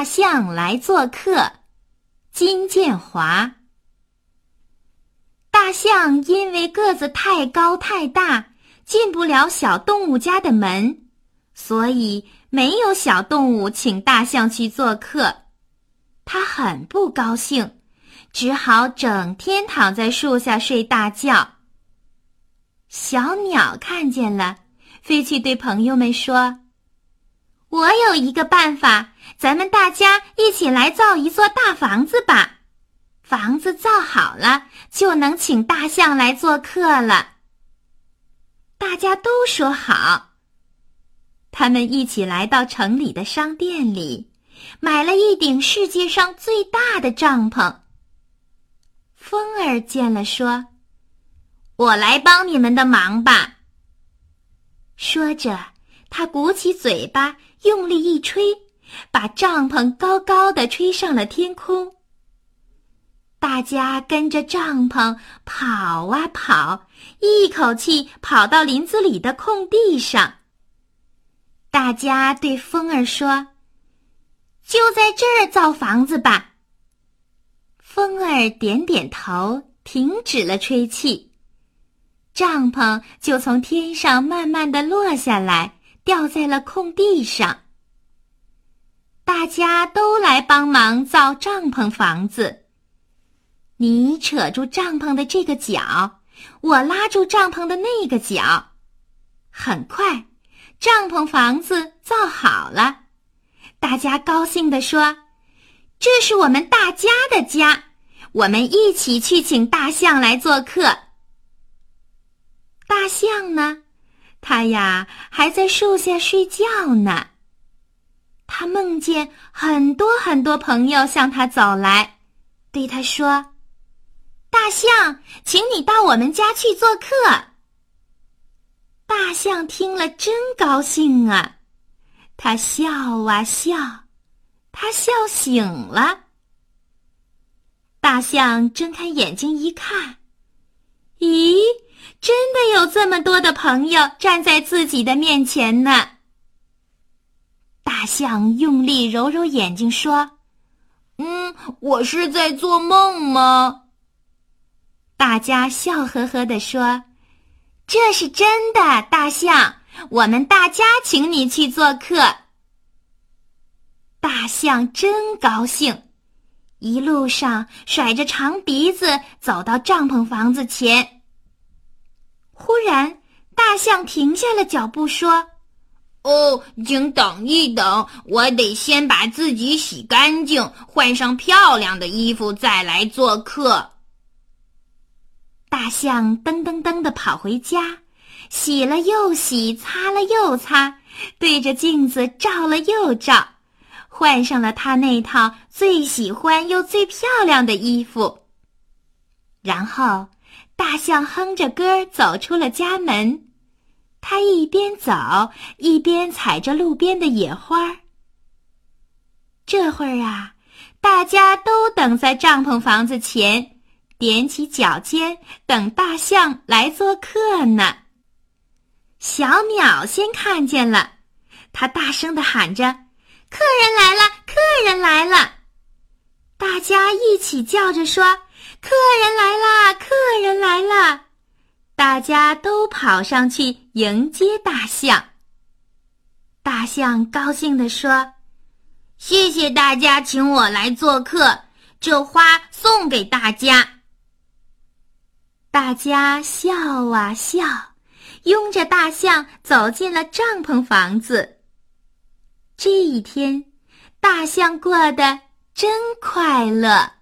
大象来做客，金建华。大象因为个子太高太大，进不了小动物家的门，所以没有小动物请大象去做客。他很不高兴，只好整天躺在树下睡大觉。小鸟看见了，飞去对朋友们说：“我有一个办法，咱们大家一起来造一座大房子吧。”房子造好了，就能请大象来做客了。大家都说好。他们一起来到城里的商店里，买了一顶世界上最大的帐篷。风儿见了，说：“我来帮你们的忙吧。”说着，他鼓起嘴巴，用力一吹，把帐篷高高的吹上了天空。大家跟着帐篷跑啊跑，一口气跑到林子里的空地上。大家对风儿说：“就在这儿造房子吧。”风儿点点头，停止了吹气，帐篷就从天上慢慢的落下来，掉在了空地上。大家都来帮忙造帐篷房子。你扯住帐篷的这个角，我拉住帐篷的那个角。很快，帐篷房子造好了。大家高兴地说：“这是我们大家的家，我们一起去请大象来做客。”大象呢？他呀还在树下睡觉呢。他梦见很多很多朋友向他走来，对他说。大象，请你到我们家去做客。大象听了真高兴啊，他笑啊笑，他笑醒了。大象睁开眼睛一看，咦，真的有这么多的朋友站在自己的面前呢。大象用力揉揉眼睛说：“嗯，我是在做梦吗？”大家笑呵呵地说：“这是真的，大象，我们大家请你去做客。”大象真高兴，一路上甩着长鼻子走到帐篷房子前。忽然，大象停下了脚步，说：“哦，请等一等，我得先把自己洗干净，换上漂亮的衣服，再来做客。”大象噔噔噔地跑回家，洗了又洗，擦了又擦，对着镜子照了又照，换上了他那套最喜欢又最漂亮的衣服。然后，大象哼着歌走出了家门，它一边走一边采着路边的野花。这会儿啊，大家都等在帐篷房子前。踮起脚尖等大象来做客呢。小鸟先看见了，它大声的喊着：“客人来了，客人来了！”大家一起叫着说：“客人来啦，客人来啦！”大家都跑上去迎接大象。大象高兴地说：“谢谢大家请我来做客，这花送给大家。”大家笑啊笑，拥着大象走进了帐篷房子。这一天，大象过得真快乐。